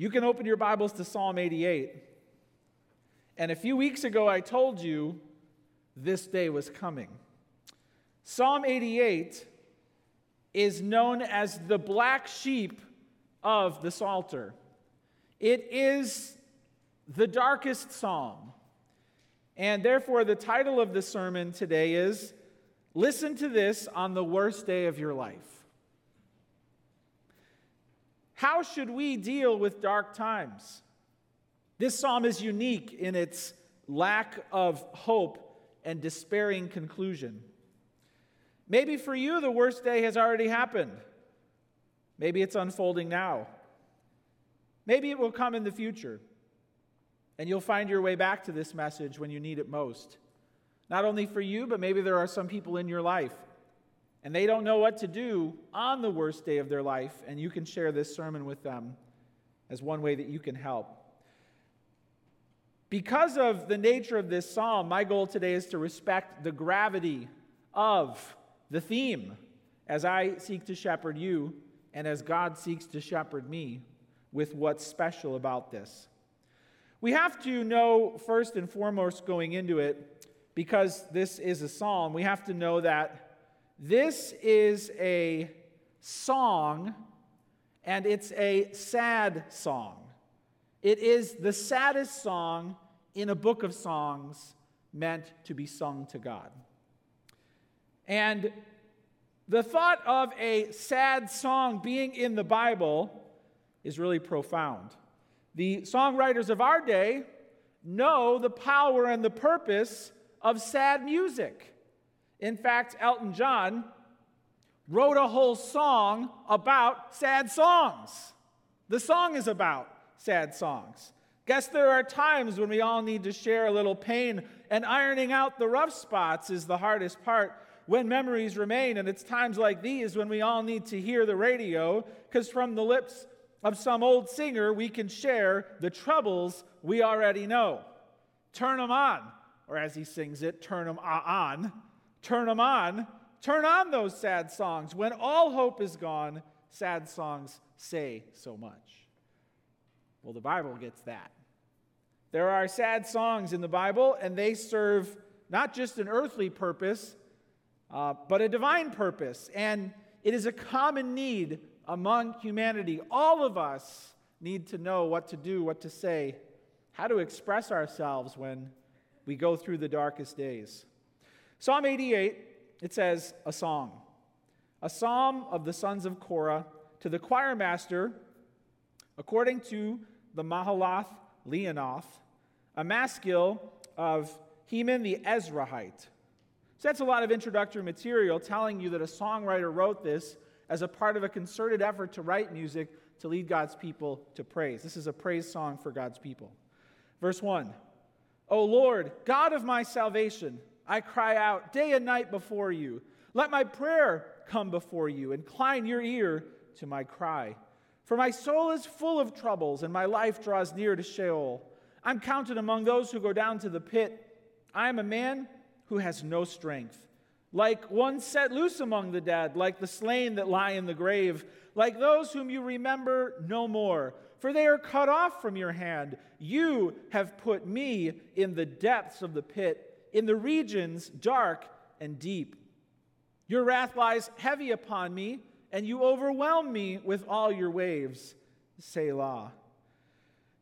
you can open your Bibles to Psalm 88. And a few weeks ago, I told you this day was coming. Psalm 88 is known as the black sheep of the Psalter. It is the darkest psalm. And therefore, the title of the sermon today is Listen to This on the Worst Day of Your Life. How should we deal with dark times? This psalm is unique in its lack of hope and despairing conclusion. Maybe for you, the worst day has already happened. Maybe it's unfolding now. Maybe it will come in the future. And you'll find your way back to this message when you need it most. Not only for you, but maybe there are some people in your life and they don't know what to do on the worst day of their life, and you can share this sermon with them as one way that you can help. Because of the nature of this psalm, my goal today is to respect the gravity of the theme as I seek to shepherd you and as God seeks to shepherd me with what's special about this. We have to know, first and foremost, going into it, because this is a psalm, we have to know that this is a song and it's a sad song. It is the saddest song in a book of songs meant to be sung to God. And the thought of a sad song being in the Bible is really profound. The songwriters of our day know the power and the purpose of sad music. In fact, Elton John wrote a whole song about sad songs. The song is about sad songs. Guess there are times when we all need to share a little pain, and ironing out the rough spots is the hardest part when memories remain. And it's times like these when we all need to hear the radio, because from the lips of some old singer, we can share the troubles we already know. Turn them on, or as he sings it, turn them on. Turn them on. Turn on those sad songs. When all hope is gone, sad songs say so much. Well, the Bible gets that. There are sad songs in the Bible, and they serve not just an earthly purpose, uh, but a divine purpose. And it is a common need among humanity. All of us need to know what to do, what to say, how to express ourselves when we go through the darkest days. Psalm 88, it says, a song. A psalm of the sons of Korah to the choir master, according to the Mahalath Leannoth, a maskil of Heman the Ezrahite. So that's a lot of introductory material telling you that a songwriter wrote this as a part of a concerted effort to write music to lead God's people to praise. This is a praise song for God's people. Verse 1 O Lord, God of my salvation, I cry out day and night before you. Let my prayer come before you. Incline your ear to my cry. For my soul is full of troubles, and my life draws near to Sheol. I'm counted among those who go down to the pit. I am a man who has no strength. Like one set loose among the dead, like the slain that lie in the grave, like those whom you remember no more, for they are cut off from your hand. You have put me in the depths of the pit, in the regions dark and deep. Your wrath lies heavy upon me, and you overwhelm me with all your waves. Selah.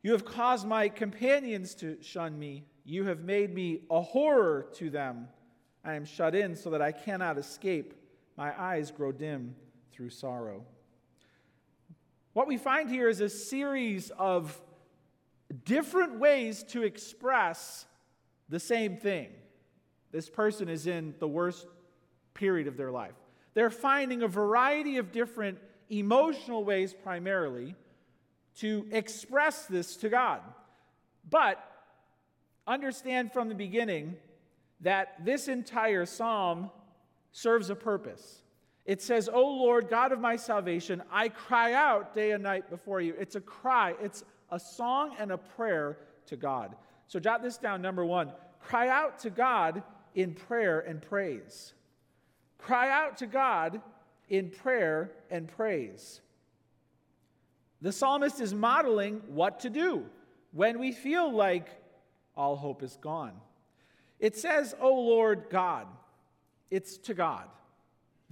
You have caused my companions to shun me. You have made me a horror to them. I am shut in so that I cannot escape. My eyes grow dim through sorrow. What we find here is a series of different ways to express the same thing. This person is in the worst period of their life. They're finding a variety of different emotional ways, primarily, to express this to God. But understand from the beginning that this entire psalm serves a purpose. It says, O Lord, God of my salvation, I cry out day and night before you. It's a cry, it's a song and a prayer to God. So jot this down. Number one, cry out to God in prayer and praise. Cry out to God in prayer and praise. The psalmist is modeling what to do when we feel like all hope is gone. It says, O Lord God. It's to God.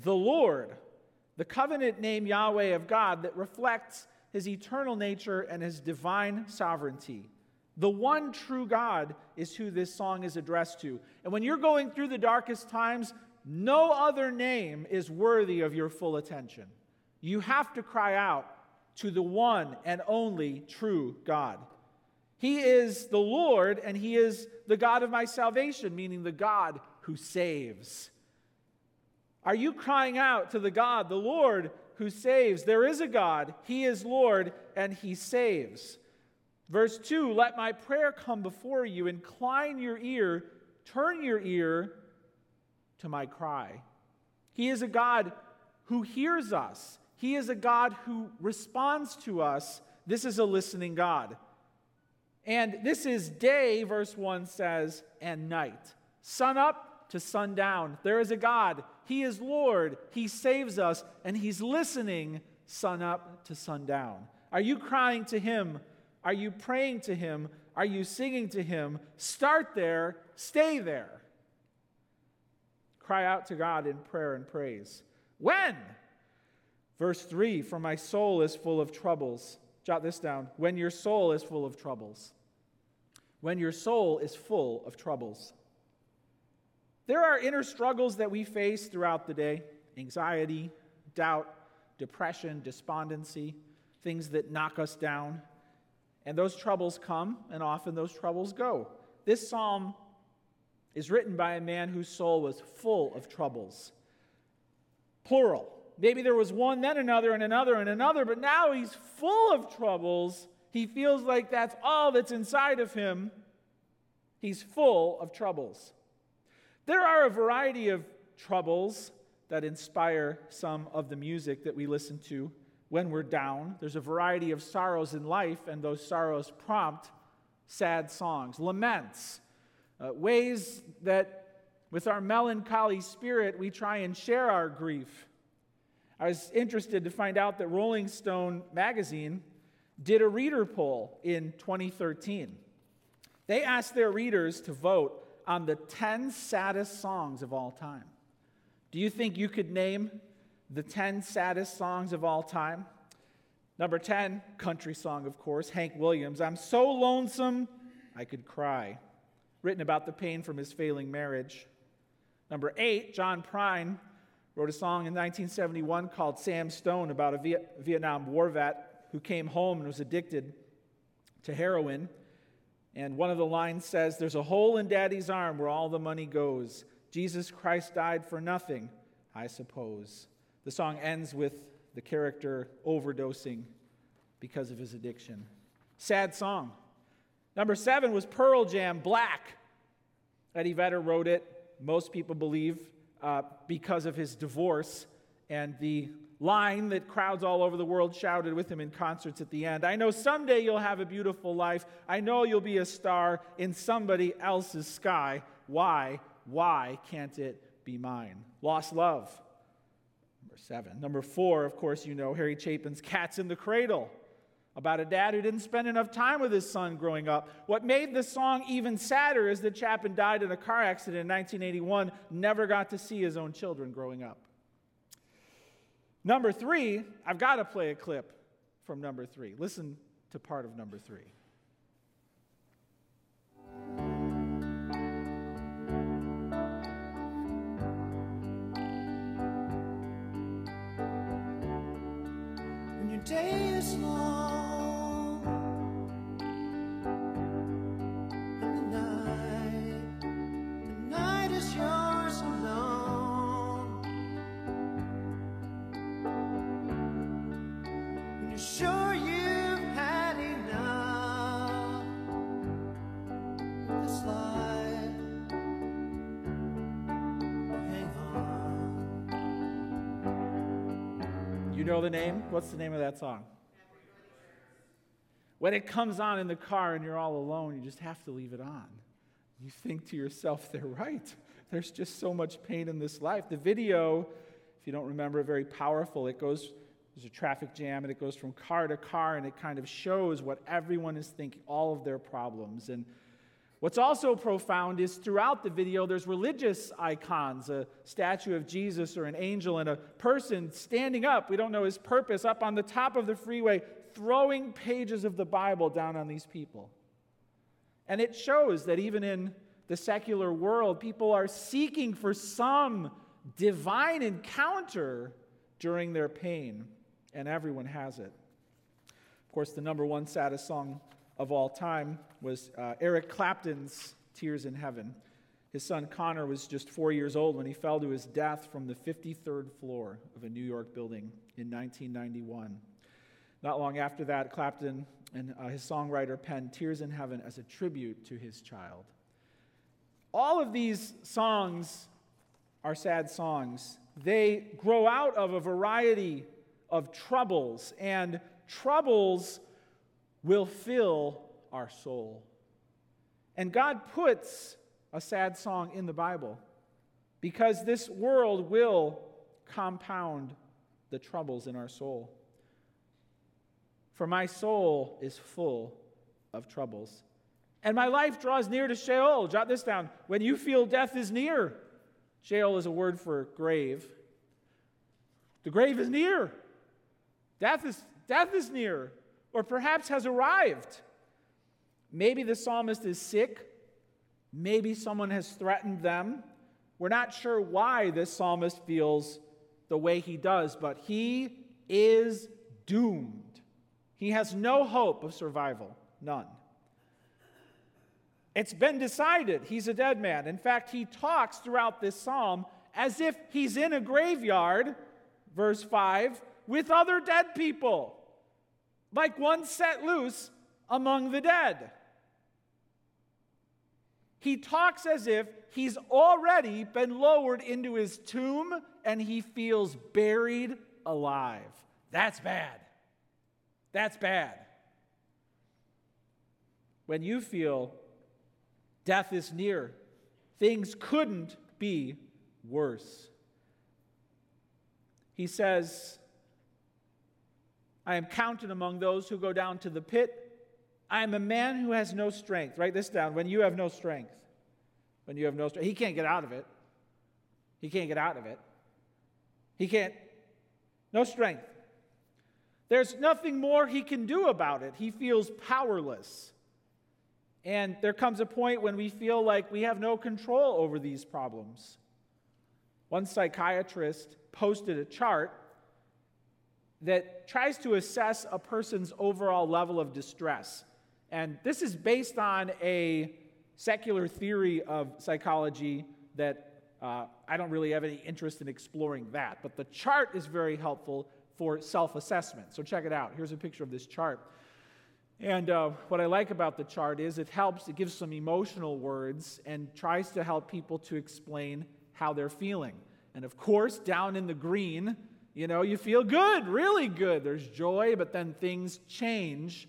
The Lord, the covenant name Yahweh of God that reflects his eternal nature and his divine sovereignty. The one true God is who this song is addressed to. And when you're going through the darkest times, no other name is worthy of your full attention. You have to cry out to the one and only true God. He is the Lord and He is the God of my salvation, meaning the God who saves. Are you crying out to the God, the Lord who saves? There is a God, He is Lord, and He saves. Verse 2 Let my prayer come before you, incline your ear, turn your ear to my cry. He is a God who hears us, He is a God who responds to us. This is a listening God. And this is day, verse 1 says, and night. Sun up to sundown. There is a God. He is Lord. He saves us, and He's listening sun up to sundown. Are you crying to Him? Are you praying to Him? Are you singing to Him? Start there, stay there. Cry out to God in prayer and praise. When? Verse 3 For my soul is full of troubles. Jot this down. When your soul is full of troubles when your soul is full of troubles. There are inner struggles that we face throughout the day anxiety, doubt, depression, despondency, things that knock us down. And those troubles come, and often those troubles go. This psalm is written by a man whose soul was full of troubles. Plural. Maybe there was one, then another, and another, and another, but now he's full of troubles he feels like that's all that's inside of him. He's full of troubles. There are a variety of troubles that inspire some of the music that we listen to when we're down. There's a variety of sorrows in life, and those sorrows prompt sad songs, laments, uh, ways that with our melancholy spirit we try and share our grief. I was interested to find out that Rolling Stone magazine did a reader poll in 2013. They asked their readers to vote on the 10 saddest songs of all time. Do you think you could name the 10 saddest songs of all time? Number 10, country song, of course, Hank Williams. I'm so lonesome, I could cry. Written about the pain from his failing marriage. Number 8, John Prine wrote a song in 1971 called Sam Stone about a Vietnam War vet who came home and was addicted to heroin. And one of the lines says, There's a hole in daddy's arm where all the money goes. Jesus Christ died for nothing, I suppose. The song ends with the character overdosing because of his addiction. Sad song. Number seven was Pearl Jam, Black. Eddie Vedder wrote it, most people believe, uh, because of his divorce and the line that crowds all over the world shouted with him in concerts at the end. I know someday you'll have a beautiful life. I know you'll be a star in somebody else's sky. Why? Why can't it be mine? Lost love. Number seven. Number four, of course, you know Harry Chapin's Cat's in the Cradle about a dad who didn't spend enough time with his son growing up. What made the song even sadder is that Chapin died in a car accident in 1981, never got to see his own children growing up. Number three, I've got to play a clip from number three. Listen to part of number three. Day is long. Know the name? What's the name of that song? When it comes on in the car and you're all alone, you just have to leave it on. You think to yourself, they're right. There's just so much pain in this life. The video, if you don't remember, very powerful. It goes there's a traffic jam and it goes from car to car and it kind of shows what everyone is thinking, all of their problems. And what's also profound is throughout the video, there's religious icons a statue of Jesus or an angel and a person standing up, we don't know his purpose, up on the top of the freeway, throwing pages of the Bible down on these people. And it shows that even in the secular world, people are seeking for some divine encounter during their pain and everyone has it. Of course, the number one saddest song of all time was uh, Eric Clapton's Tears in Heaven. His son Conor was just four years old when he fell to his death from the 53rd floor of a New York building in 1991. Not long after that, Clapton and uh, his songwriter penned Tears in Heaven as a tribute to his child. All of these songs are sad songs. They grow out of a variety of troubles, and troubles will fill our soul. And God puts a sad song in the Bible because this world will compound the troubles in our soul. For my soul is full of troubles. And my life draws near to Sheol. Jot this down. When you feel death is near, Sheol is a word for grave. The grave is near. Death is, death is near, or perhaps has arrived. Maybe the psalmist is sick. Maybe someone has threatened them. We're not sure why this psalmist feels the way he does, but he is doomed. He has no hope of survival, none. It's been decided he's a dead man. In fact, he talks throughout this psalm as if he's in a graveyard, verse 5, with other dead people, like one set loose among the dead. He talks as if he's already been lowered into his tomb and he feels buried alive. That's bad. That's bad. When you feel death is near, things couldn't be worse. He says, I am counted among those who go down to the pit. I am a man who has no strength. Write this down. When you have no strength. When you have no strength. He can't get out of it. He can't get out of it. He can't. No strength. There's nothing more he can do about it. He feels powerless. And there comes a point when we feel like we have no control over these problems. One psychiatrist posted a chart that tries to assess a person's overall level of distress. And this is based on a secular theory of psychology that uh, I don't really have any interest in exploring that. But the chart is very helpful for self assessment. So check it out. Here's a picture of this chart. And uh, what I like about the chart is it helps, it gives some emotional words and tries to help people to explain how they're feeling. And of course, down in the green, you know, you feel good, really good. There's joy, but then things change,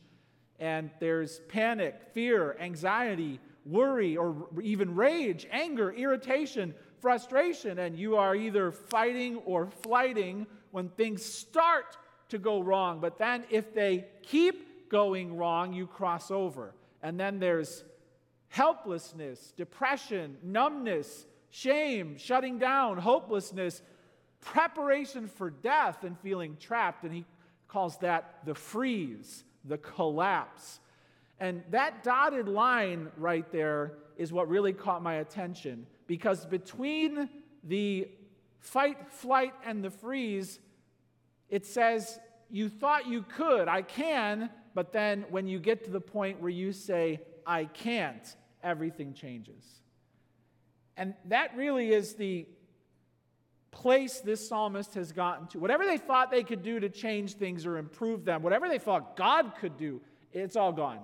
and there's panic, fear, anxiety, worry, or even rage, anger, irritation, frustration, and you are either fighting or flighting when things start to go wrong. But then if they keep going wrong, you cross over. And then there's helplessness, depression, numbness, shame, shutting down, hopelessness, preparation for death and feeling trapped, and he calls that the freeze, the collapse. And that dotted line right there is what really caught my attention because between the fight, flight, and the freeze, it says, You thought you could, I can, but then when you get to the point where you say, I can't, everything changes. And that really is the place this psalmist has gotten to. Whatever they thought they could do to change things or improve them, whatever they thought God could do, it's all gone.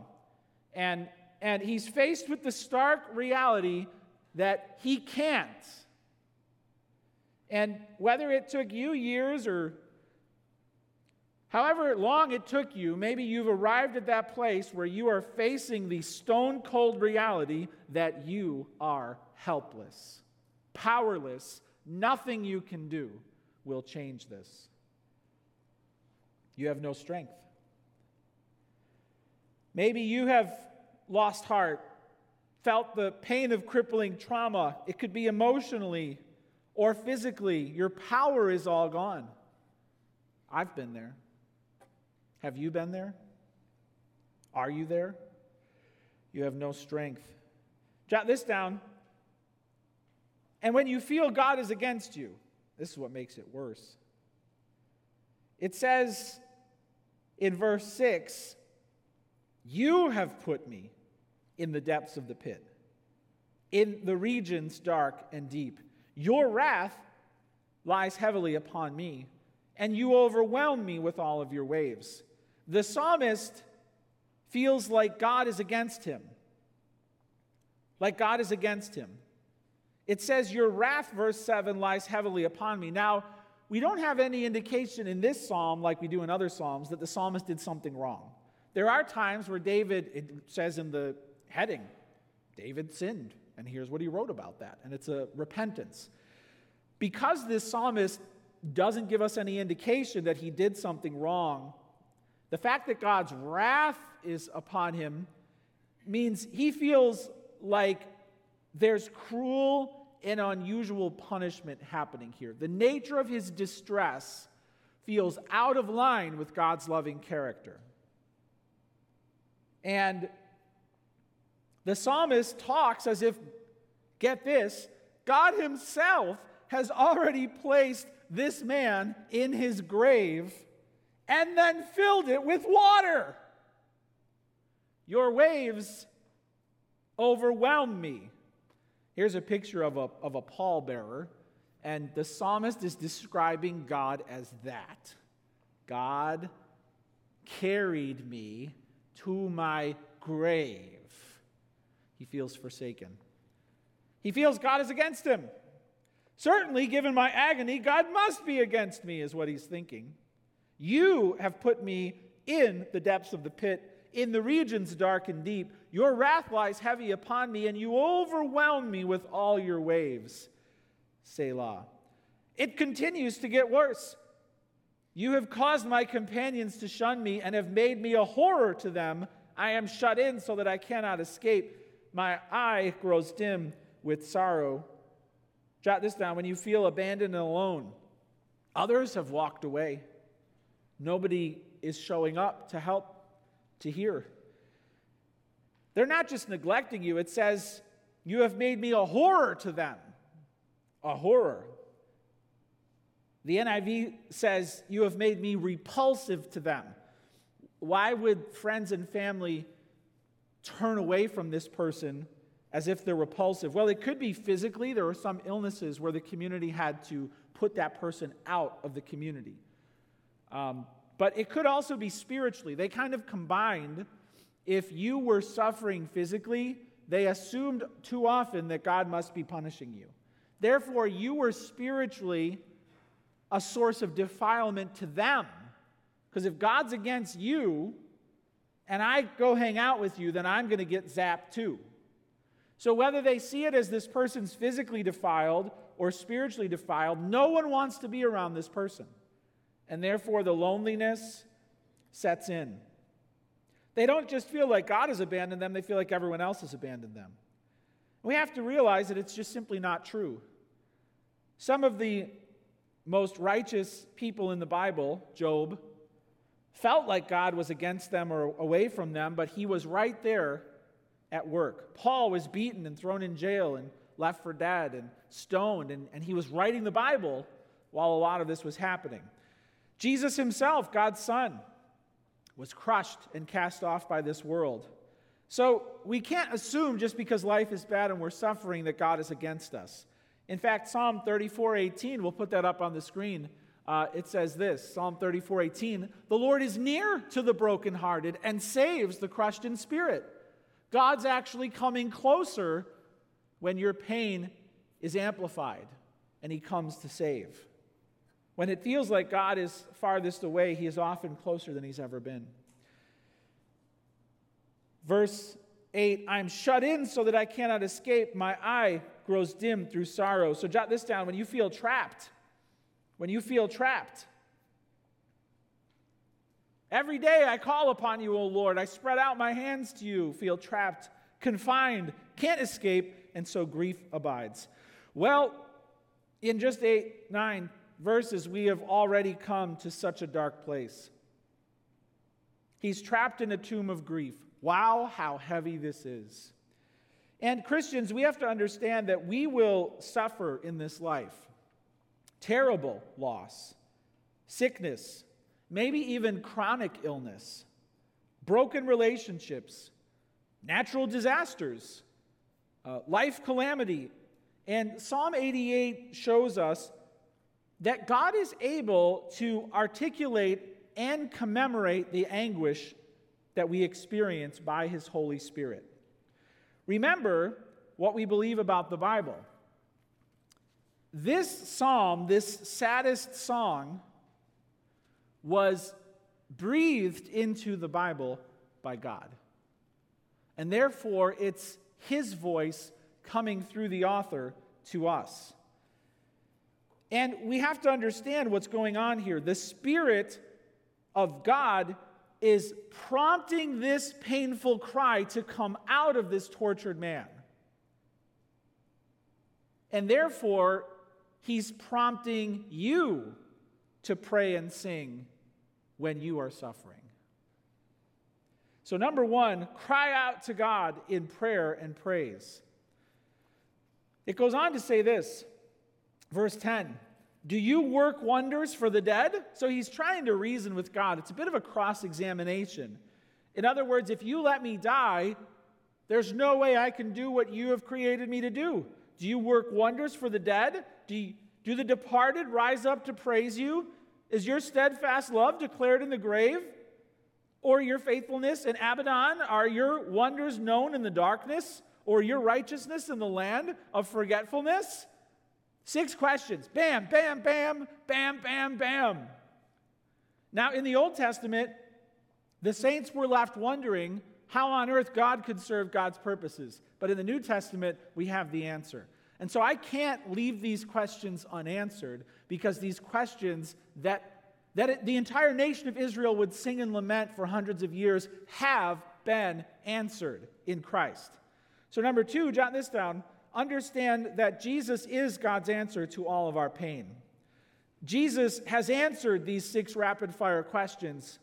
And, and he's faced with the stark reality that he can't. And whether it took you years or however long it took you, maybe you've arrived at that place where you are facing the stone cold reality that you are helpless, powerless Nothing you can do will change this. You have no strength. Maybe you have lost heart, felt the pain of crippling trauma. It could be emotionally or physically. Your power is all gone. I've been there. Have you been there? Are you there? You have no strength. Jot this down. And when you feel God is against you, this is what makes it worse. It says in verse 6 You have put me in the depths of the pit, in the regions dark and deep. Your wrath lies heavily upon me, and you overwhelm me with all of your waves. The psalmist feels like God is against him. Like God is against him. It says, Your wrath, verse 7, lies heavily upon me. Now, we don't have any indication in this psalm, like we do in other psalms, that the psalmist did something wrong. There are times where David, it says in the heading, David sinned. And here's what he wrote about that. And it's a repentance. Because this psalmist doesn't give us any indication that he did something wrong, the fact that God's wrath is upon him means he feels like there's cruel and unusual punishment happening here. The nature of his distress feels out of line with God's loving character. And the psalmist talks as if, get this, God himself has already placed this man in his grave and then filled it with water. Your waves overwhelm me. Here's a picture of a, of a pallbearer, and the psalmist is describing God as that. God carried me to my grave. He feels forsaken. He feels God is against him. Certainly, given my agony, God must be against me, is what he's thinking. You have put me in the depths of the pit, in the regions dark and deep. Your wrath lies heavy upon me, and you overwhelm me with all your waves. Selah. It continues to get worse. You have caused my companions to shun me and have made me a horror to them. I am shut in so that I cannot escape. My eye grows dim with sorrow. Jot this down when you feel abandoned and alone, others have walked away. Nobody is showing up to help, to hear. They're not just neglecting you, it says, You have made me a horror to them. A horror. The NIV says, You have made me repulsive to them. Why would friends and family turn away from this person as if they're repulsive? Well, it could be physically. There are some illnesses where the community had to put that person out of the community. Um, but it could also be spiritually. They kind of combined. If you were suffering physically, they assumed too often that God must be punishing you. Therefore, you were spiritually a source of defilement to them. Because if God's against you and I go hang out with you, then I'm going to get zapped too. So, whether they see it as this person's physically defiled or spiritually defiled, no one wants to be around this person and therefore the loneliness sets in. They don't just feel like God has abandoned them, they feel like everyone else has abandoned them. We have to realize that it's just simply not true. Some of the most righteous people in the Bible, Job, felt like God was against them or away from them, but he was right there at work. Paul was beaten and thrown in jail and left for dead and stoned, and, and he was writing the Bible while a lot of this was happening. Jesus himself, God's Son, was crushed and cast off by this world. So we can't assume just because life is bad and we're suffering that God is against us. In fact, Psalm 34 18, we'll put that up on the screen. Uh, it says this Psalm 34 18, the Lord is near to the brokenhearted and saves the crushed in spirit. God's actually coming closer when your pain is amplified and he comes to save. When it feels like God is farthest away, he is often closer than he's ever been. Verse 8 I'm shut in so that I cannot escape. My eye grows dim through sorrow. So jot this down when you feel trapped. When you feel trapped, Every day I call upon you, O Lord. I spread out my hands to you, feel trapped, confined, can't escape, and so grief abides. Well, in just eight, nine verses, we have already come to such a dark place. He's trapped in a tomb of grief. Wow, how heavy this is. And Christians, we have to understand that we will suffer in this life terrible loss, sickness, maybe even chronic illness, broken relationships, natural disasters, uh, life calamity. And Psalm 88 shows us that God is able to articulate and commemorate the anguish that we experience by His Holy Spirit. Remember what we believe about the Bible. This psalm, this saddest song, was breathed into the Bible by God. And therefore, it's His voice coming through the author to us. And we have to understand what's going on here. The Spirit of God is prompting this painful cry to come out of this tortured man. And therefore, He's prompting you to pray and sing when you are suffering. So, number one, cry out to God in prayer and praise. It goes on to say this, verse 10 Do you work wonders for the dead? So he's trying to reason with God. It's a bit of a cross examination. In other words, if you let me die, there's no way I can do what you have created me to do. Do you work wonders for the dead? Do, you, do the departed rise up to praise you? Is your steadfast love declared in the grave? Or your faithfulness in Abaddon? Are your wonders known in the darkness? Or your righteousness in the land of forgetfulness? Six questions. Bam, bam, bam, bam, bam, bam. Now, in the Old Testament, the saints were left wondering how on earth God could serve God's purposes. But in the New Testament, we have the answer. And so I can't leave these questions unanswered because these questions that, that it, the entire nation of Israel would sing and lament for hundreds of years have been answered in Christ. So, number two, jot this down understand that Jesus is God's answer to all of our pain. Jesus has answered these six rapid fire questions.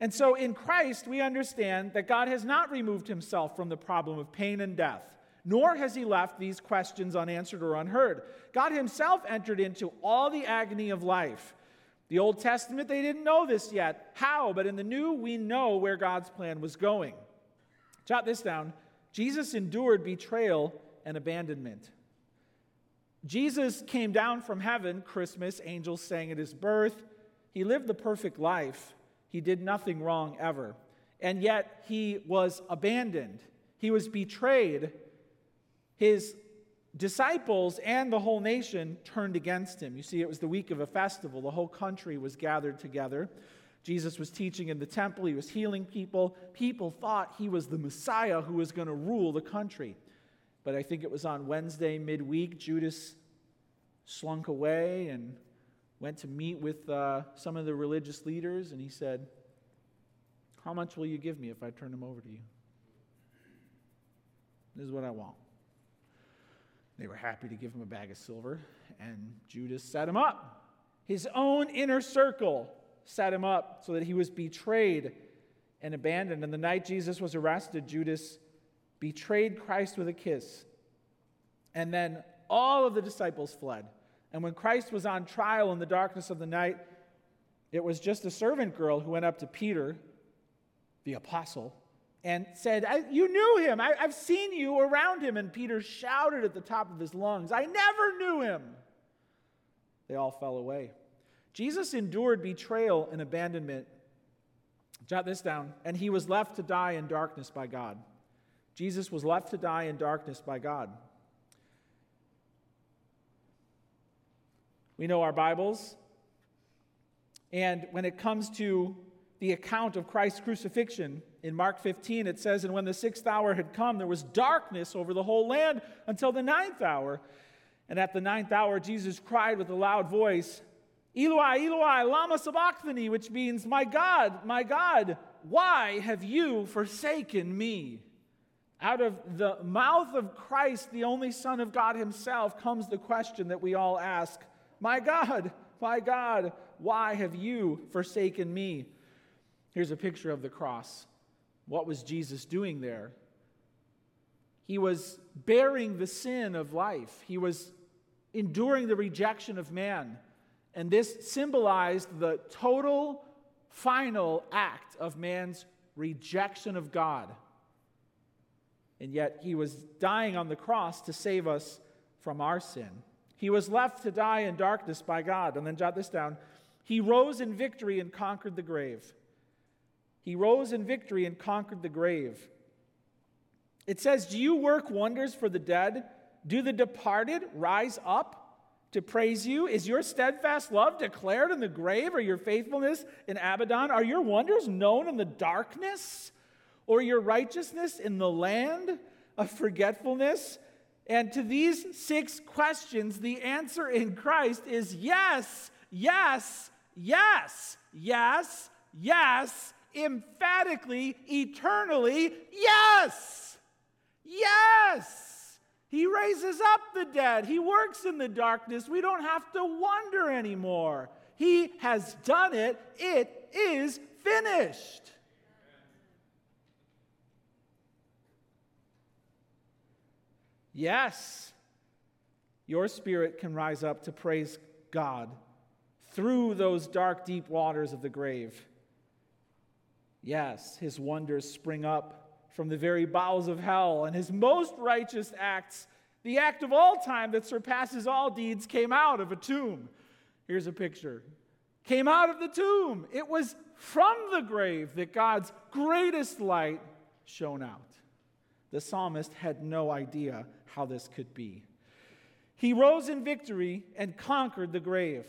And so in Christ, we understand that God has not removed himself from the problem of pain and death nor has he left these questions unanswered or unheard. God himself entered into all the agony of life. The Old Testament, they didn't know this yet. How? But in the New, we know where God's plan was going. Jot this down Jesus endured betrayal and abandonment. Jesus came down from heaven, Christmas, angels sang at his birth. He lived the perfect life. He did nothing wrong ever. And yet he was abandoned. He was betrayed his disciples and the whole nation turned against him. You see, it was the week of a festival, the whole country was gathered together. Jesus was teaching in the temple, he was healing people. People thought he was the Messiah who was going to rule the country. But I think it was on Wednesday, midweek, Judas slunk away and went to meet with uh, some of the religious leaders, and he said, How much will you give me if I turn him over to you? This is what I want. They were happy to give him a bag of silver, and Judas set him up. His own inner circle set him up so that he was betrayed and abandoned. And the night Jesus was arrested, Judas betrayed Christ with a kiss. And then all of the disciples fled. And when Christ was on trial in the darkness of the night, it was just a servant girl who went up to Peter, the apostle, and said, You knew him. I, have seen you around him. And Peter shouted at the top of his lungs, I never knew him. They all fell away. Jesus endured betrayal and abandonment. Jot this down. And he was left to die in darkness by God. Jesus was left to die in darkness by God. We know our Bibles. And when it comes to the account of Christ's crucifixion, in Mark 15, it says, And when the sixth hour had come, there was darkness over the whole land until the ninth hour. And at the ninth hour, Jesus cried with a loud voice, Eloi, Eloi, lama sabachthani, which means, My God, my God, why have you forsaken me? Out of the mouth of Christ, the only Son of God Himself, comes the question that we all ask My God, my God, why have you forsaken me? Here's a picture of the cross. What was Jesus doing there? He was bearing the sin of life, he was enduring the rejection of man. And this symbolized the total, final act of man's rejection of God. And yet he was dying on the cross to save us from our sin. He was left to die in darkness by God. And then jot this down. He rose in victory and conquered the grave. He rose in victory and conquered the grave. It says, Do you work wonders for the dead? Do the departed rise up? to praise you? Is your steadfast love declared in the grave, or your faithfulness in Abaddon? Are your wonders known in the darkness, or your righteousness in the land of forgetfulness? And to these six questions, the answer in Christ is yes, yes, yes, yes, yes, emphatically, eternally, yes, yes. He raises up the dead. He works in the darkness. We don't have to wonder anymore. He has done it. It is finished. Yes, your spirit can rise up to praise God through those dark, deep waters of the grave. Yes, his wonders spring up from the very bowels of hell, and his most righteous acts, the act of all time that surpasses all deeds, came out of a tomb. Here's a picture. Came out of the tomb. It was from the grave that God's greatest light shone out. The psalmist had no idea how this could be. He rose in victory and conquered the grave.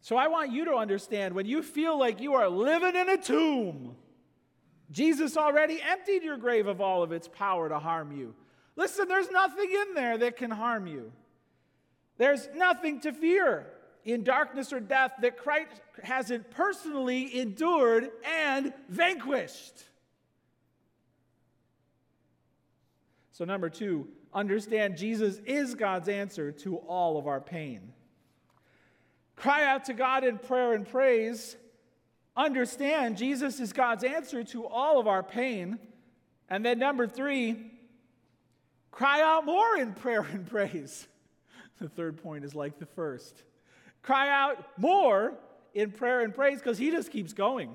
So I want you to understand when you feel like you are living in a tomb, Jesus already emptied your grave of all of its power to harm you. Listen, there's nothing in there that can harm you. There's nothing to fear in darkness or death that Christ hasn't personally endured and vanquished. So, number two, understand Jesus is God's answer to all of our pain. Cry out to God in prayer and praise understand Jesus is God's answer to all of our pain. And then, number three, cry out more in prayer and praise. The third point is like the first. Cry out more in prayer and praise because he just keeps going.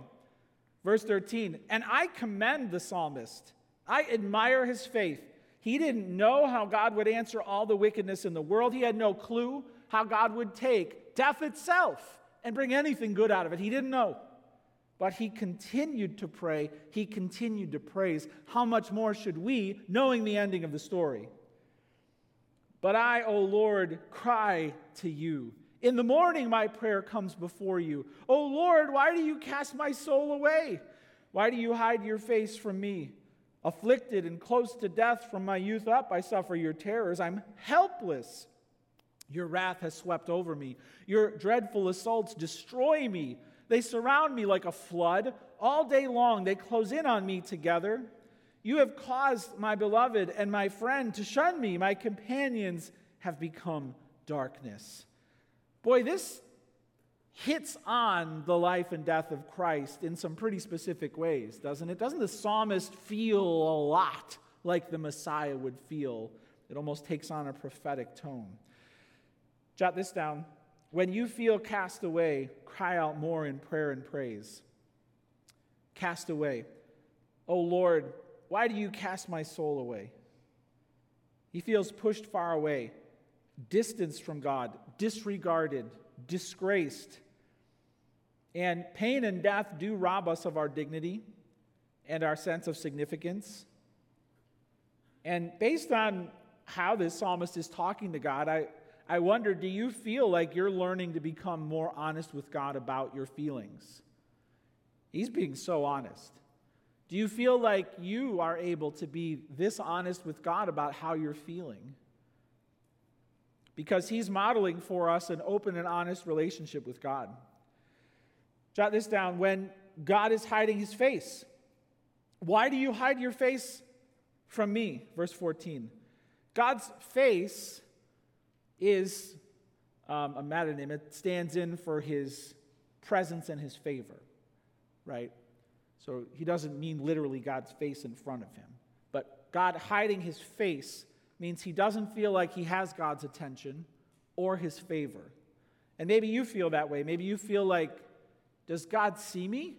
Verse 13, and I commend the psalmist. I admire his faith. He didn't know how God would answer all the wickedness in the world. He had no clue how God would take death itself and bring anything good out of it. He didn't know. But he continued to pray, he continued to praise. How much more should we, knowing the ending of the story? But I, O Lord, cry to you. In the morning, my prayer comes before you. O Lord, why do you cast my soul away? Why do you hide your face from me? Afflicted and close to death from my youth up, I suffer your terrors. I'm helpless. Your wrath has swept over me. Your dreadful assaults destroy me. They surround me like a flood. All day long, they close in on me together. You have caused my beloved and my friend to shun me. My companions have become darkness. Boy, this hits on the life and death of Christ in some pretty specific ways, doesn't it? Doesn't the psalmist feel a lot like the Messiah would feel? It almost takes on a prophetic tone. Jot this down. When you feel cast away, cry out more in prayer and praise. Cast away. Oh Lord, why do you cast my soul away? He feels pushed far away, distanced from God, disregarded, disgraced. And pain and death do rob us of our dignity and our sense of significance. And based on how this psalmist is talking to God, I, I wonder do you feel like you're learning to become more honest with God about your feelings? He's being so honest. Do you feel like you are able to be this honest with God about how you're feeling? because he's modeling for us an open and honest relationship with God. Jot this down when God is hiding his face. Why do you hide your face from me? Verse 14. God's face is um, a metonym, it stands in for his presence and his favor, right? So he doesn't mean literally God's face in front of him. But God hiding his face means he doesn't feel like he has God's attention or his favor. And maybe you feel that way. Maybe you feel like, does God see me?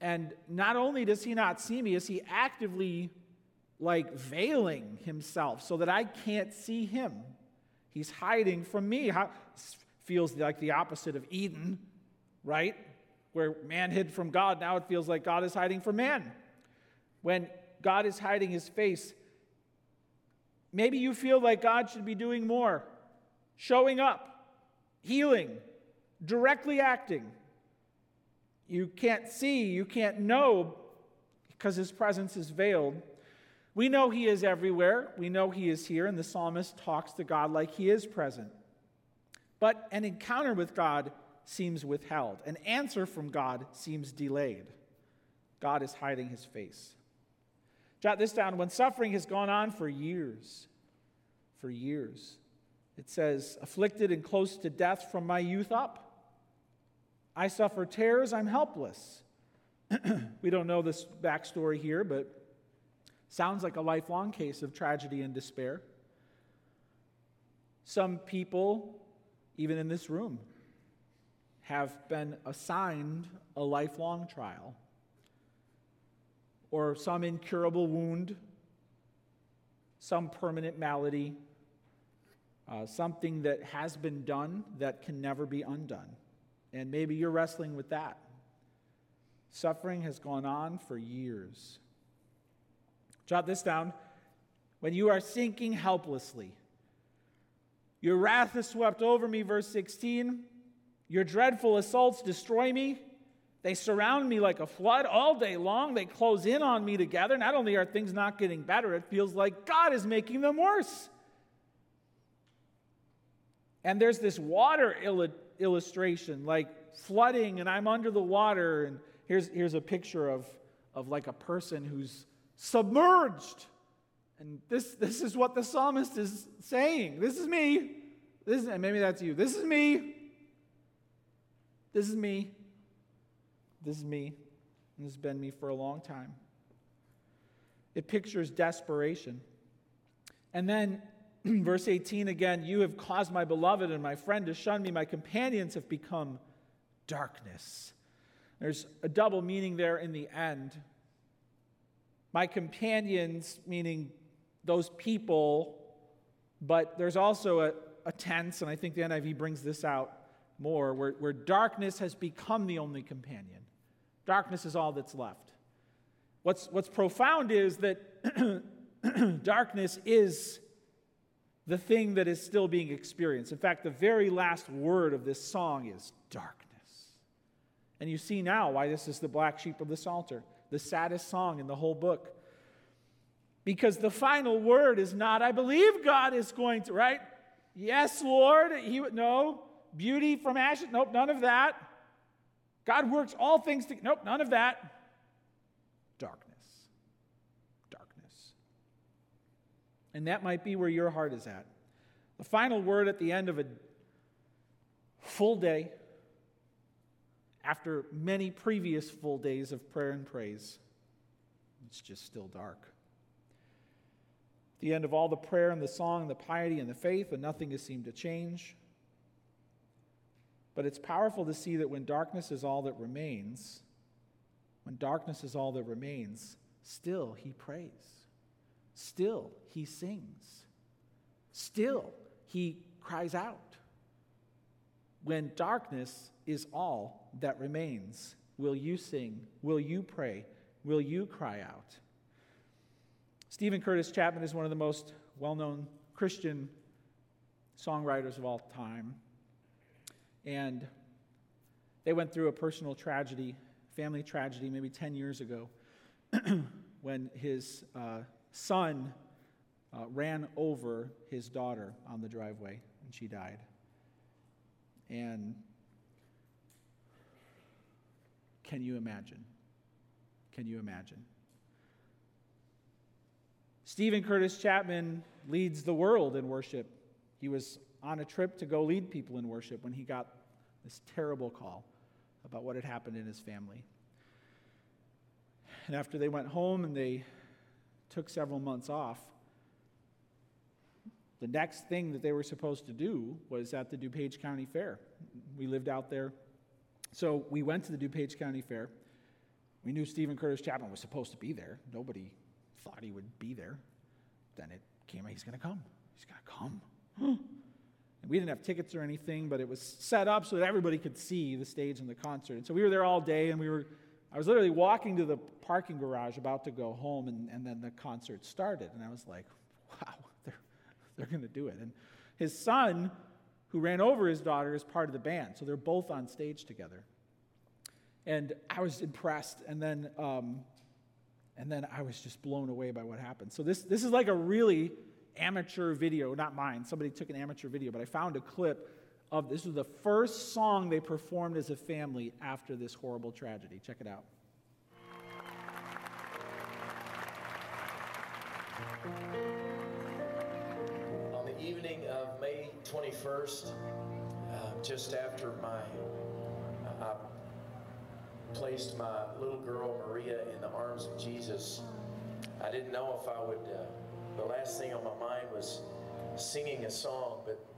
And not only does he not see me, is he actively like veiling himself so that I can't see him? He's hiding from me. How, feels like the opposite of Eden, right? Where man hid from God, now it feels like God is hiding from man. When God is hiding his face, maybe you feel like God should be doing more, showing up, healing, directly acting. You can't see, you can't know because his presence is veiled. We know he is everywhere. We know he is here, and the psalmist talks to God like he is present. But an encounter with God seems withheld, an answer from God seems delayed. God is hiding his face. Jot this down when suffering has gone on for years, for years, it says, afflicted and close to death from my youth up. I suffer tears, I'm helpless. we don't know this backstory here, but sounds like a lifelong case of tragedy and despair. Some people, even in this room, have been assigned a lifelong trial or some incurable wound, some permanent malady, uh, something that has been done that can never be undone. And maybe you're wrestling with that. Suffering has gone on for years. Jot this down. When you are sinking helplessly, your wrath has swept over me, verse 16. Your dreadful assaults destroy me. They surround me like a flood all day long. They close in on me together. Not only are things not getting better, it feels like God is making them worse. And there's this water illustration, like flooding, and I'm under the water. And here's, here's a picture of, of like a person who's submerged. And this, this is what the psalmist is saying. This is me. This is, and maybe that's you. This is me. This is me. This is me. And this has been me for a long time. It pictures desperation. And then verse 18 again, you have caused my beloved and my friend to shun me. My companions have become darkness. There's a double meaning there in the end. My companions, meaning those people, but there's also a, a tense, and I think the NIV brings this out more, where, where darkness has become the only companion. Darkness is all that's left. What's, what's profound is that darkness is the thing that is still being experienced. In fact, the very last word of this song is darkness. And you see now why this is the black sheep of the Psalter, the saddest song in the whole book. Because the final word is not, I believe God is going to, right? Yes, Lord. He, no. Beauty from ashes. Nope, none of that. God works all things to, nope, none of that. Darkness. Darkness. And that might be where your heart is at. The final word at the end of a full day, after many previous full days of prayer and praise, it's just still dark. The end of all the prayer and the song, and the piety and the faith, and nothing has seemed to change. But it's powerful to see that when darkness is all that remains, when darkness is all that remains, still he prays. Still he sings. Still he cries out. When darkness is all that remains, will you sing? Will you pray? Will you cry out? Steven Curtis Chapman is one of the most well known Christian songwriters of all time. And they went through a personal tragedy, family tragedy, maybe 10 years ago, when his uh, son uh, ran over his daughter on the driveway, and she died. And can you imagine? Can you imagine? Steven Curtis Chapman leads the world in worship. He was on a trip to go lead people in worship when he got this terrible call about what had happened in his family. And after they went home and they took several months off, the next thing that they were supposed to do was at the DuPage County Fair. We lived out there. So we went to the DuPage County Fair. We knew Steven Curtis Chapman was supposed to be there. Nobody thought he would be there. Then it came, out. he's going to come. He's going to come. and we didn't have tickets or anything, but it was set up so that everybody could see the stage and the concert. And so we were there all day, and we were, I was literally walking to the parking garage about to go home, and, and then the concert started. And I was like, wow, they're, they're going to do it. And his son, who ran over his daughter, is part of the band. So they're both on stage together. And I was impressed. And then um, and then I was just blown away by what happened. So this, this is like a really amateur video, not mine. Somebody took an amateur video, but I found a clip of this was the first song they performed as a family after this horrible tragedy. Check it out. On the evening of May 21st, uh, just after my uh, placed my little girl Maria in the arms of Jesus, I didn't know if I would. Uh, the last thing on my mind was singing a song, but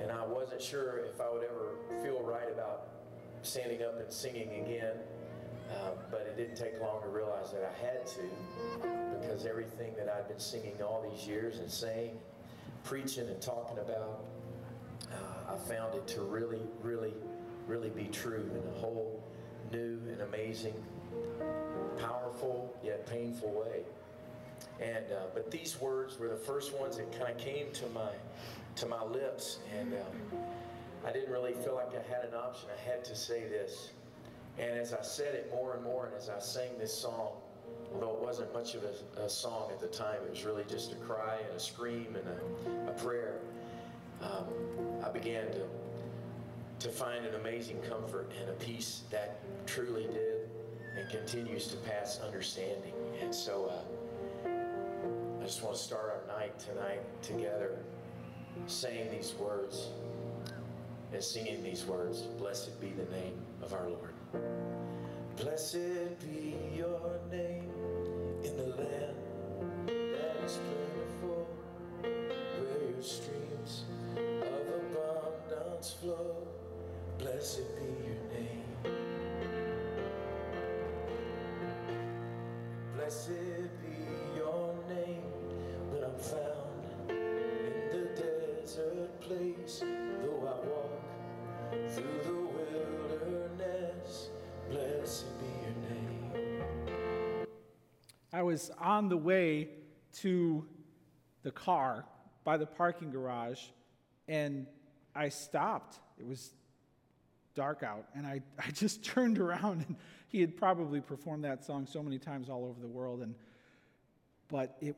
and I wasn't sure if I would ever feel right about standing up and singing again. Uh, but it didn't take long to realize that I had to because everything that I'd been singing all these years and saying, preaching and talking about, uh, I found it to really, really, really be true in a whole new and amazing, powerful yet painful way. And uh, but these words were the first ones that kind of came to my to my lips, and um, I didn't really feel like I had an option. I had to say this. And as I said it more and more, and as I sang this song, although it wasn't much of a, a song at the time, it was really just a cry and a scream and a, a prayer. Um, I began to to find an amazing comfort and a peace that truly did and continues to pass understanding. And so uh, I just want to start our night tonight together saying these words and singing these words. Blessed be the name of our Lord. Blessed be your name in the land that is plentiful, where your streams of abundance flow. Blessed be your name. Blessed I was on the way to the car by the parking garage, and I stopped. It was dark out, and I, I just turned around, and he had probably performed that song so many times all over the world, and but it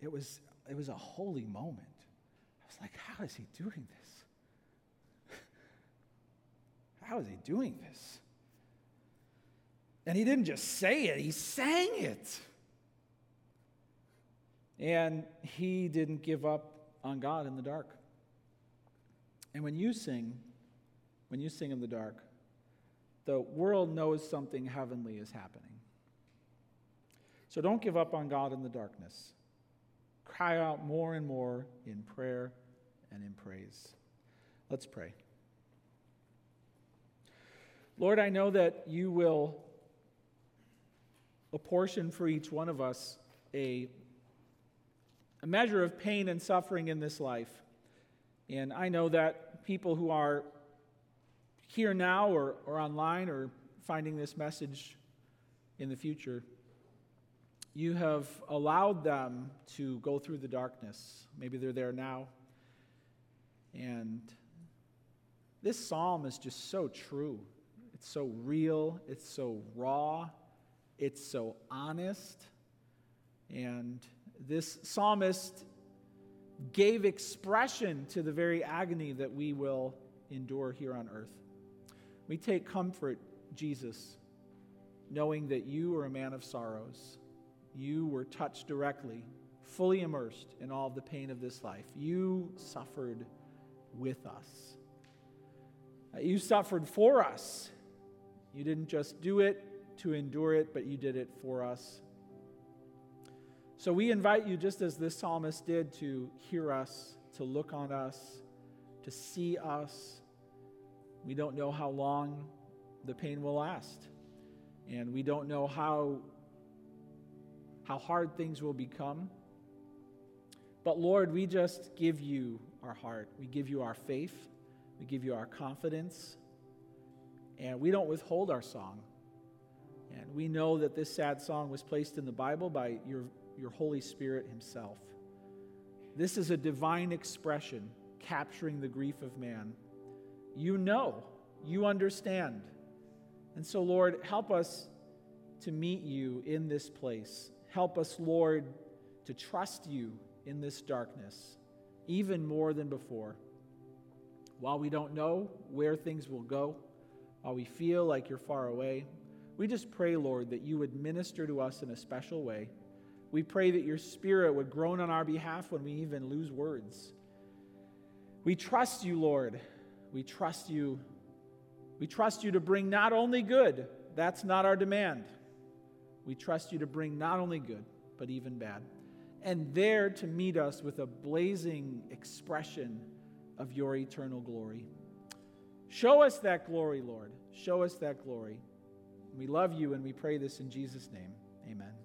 it was it was a holy moment. I was like, how is he doing this? How is he doing this? And he didn't just say it, he sang it. And he didn't give up on God in the dark. And when you sing, when you sing in the dark, the world knows something heavenly is happening. So don't give up on God in the darkness. Cry out more and more in prayer and in praise. Let's pray. Lord, I know that you will apportion for each one of us a, a measure of pain and suffering in this life. And I know that people who are here now or, or online or finding this message in the future, you have allowed them to go through the darkness. Maybe they're there now. And this psalm is just so true. It's so real. It's so raw. It's so honest. And this psalmist gave expression to the very agony that we will endure here on earth. We take comfort, Jesus, knowing that you are a man of sorrows. You were touched directly, fully immersed in all the pain of this life. You suffered with us. Uh, you suffered for us. You didn't just do it to endure it, but you did it for us. So we invite you, just as this psalmist did, to hear us, to look on us, to see us. We don't know how long the pain will last. And we don't know how, how hard things will become. But Lord, we just give you our heart. We give you our faith. We give you our confidence. And we don't withhold our song. And we know that this sad song was placed in the Bible by your, your Holy Spirit Himself. This is a divine expression capturing the grief of man. You know, you understand. And so, Lord, help us to meet you in this place. Help us, Lord, to trust you in this darkness, even more than before. While we don't know where things will go, while we feel like you're far away, we just pray, Lord, that you would minister to us in a special way. We pray that your spirit would groan on our behalf when we even lose words. We trust you, Lord. We trust you we trust you to bring not only good, that's not our demand. We trust you to bring not only good, but even bad. And there to meet us with a blazing expression of your eternal glory. Show us that glory, Lord. Show us that glory. We love you and we pray this in Jesus' name. Amen.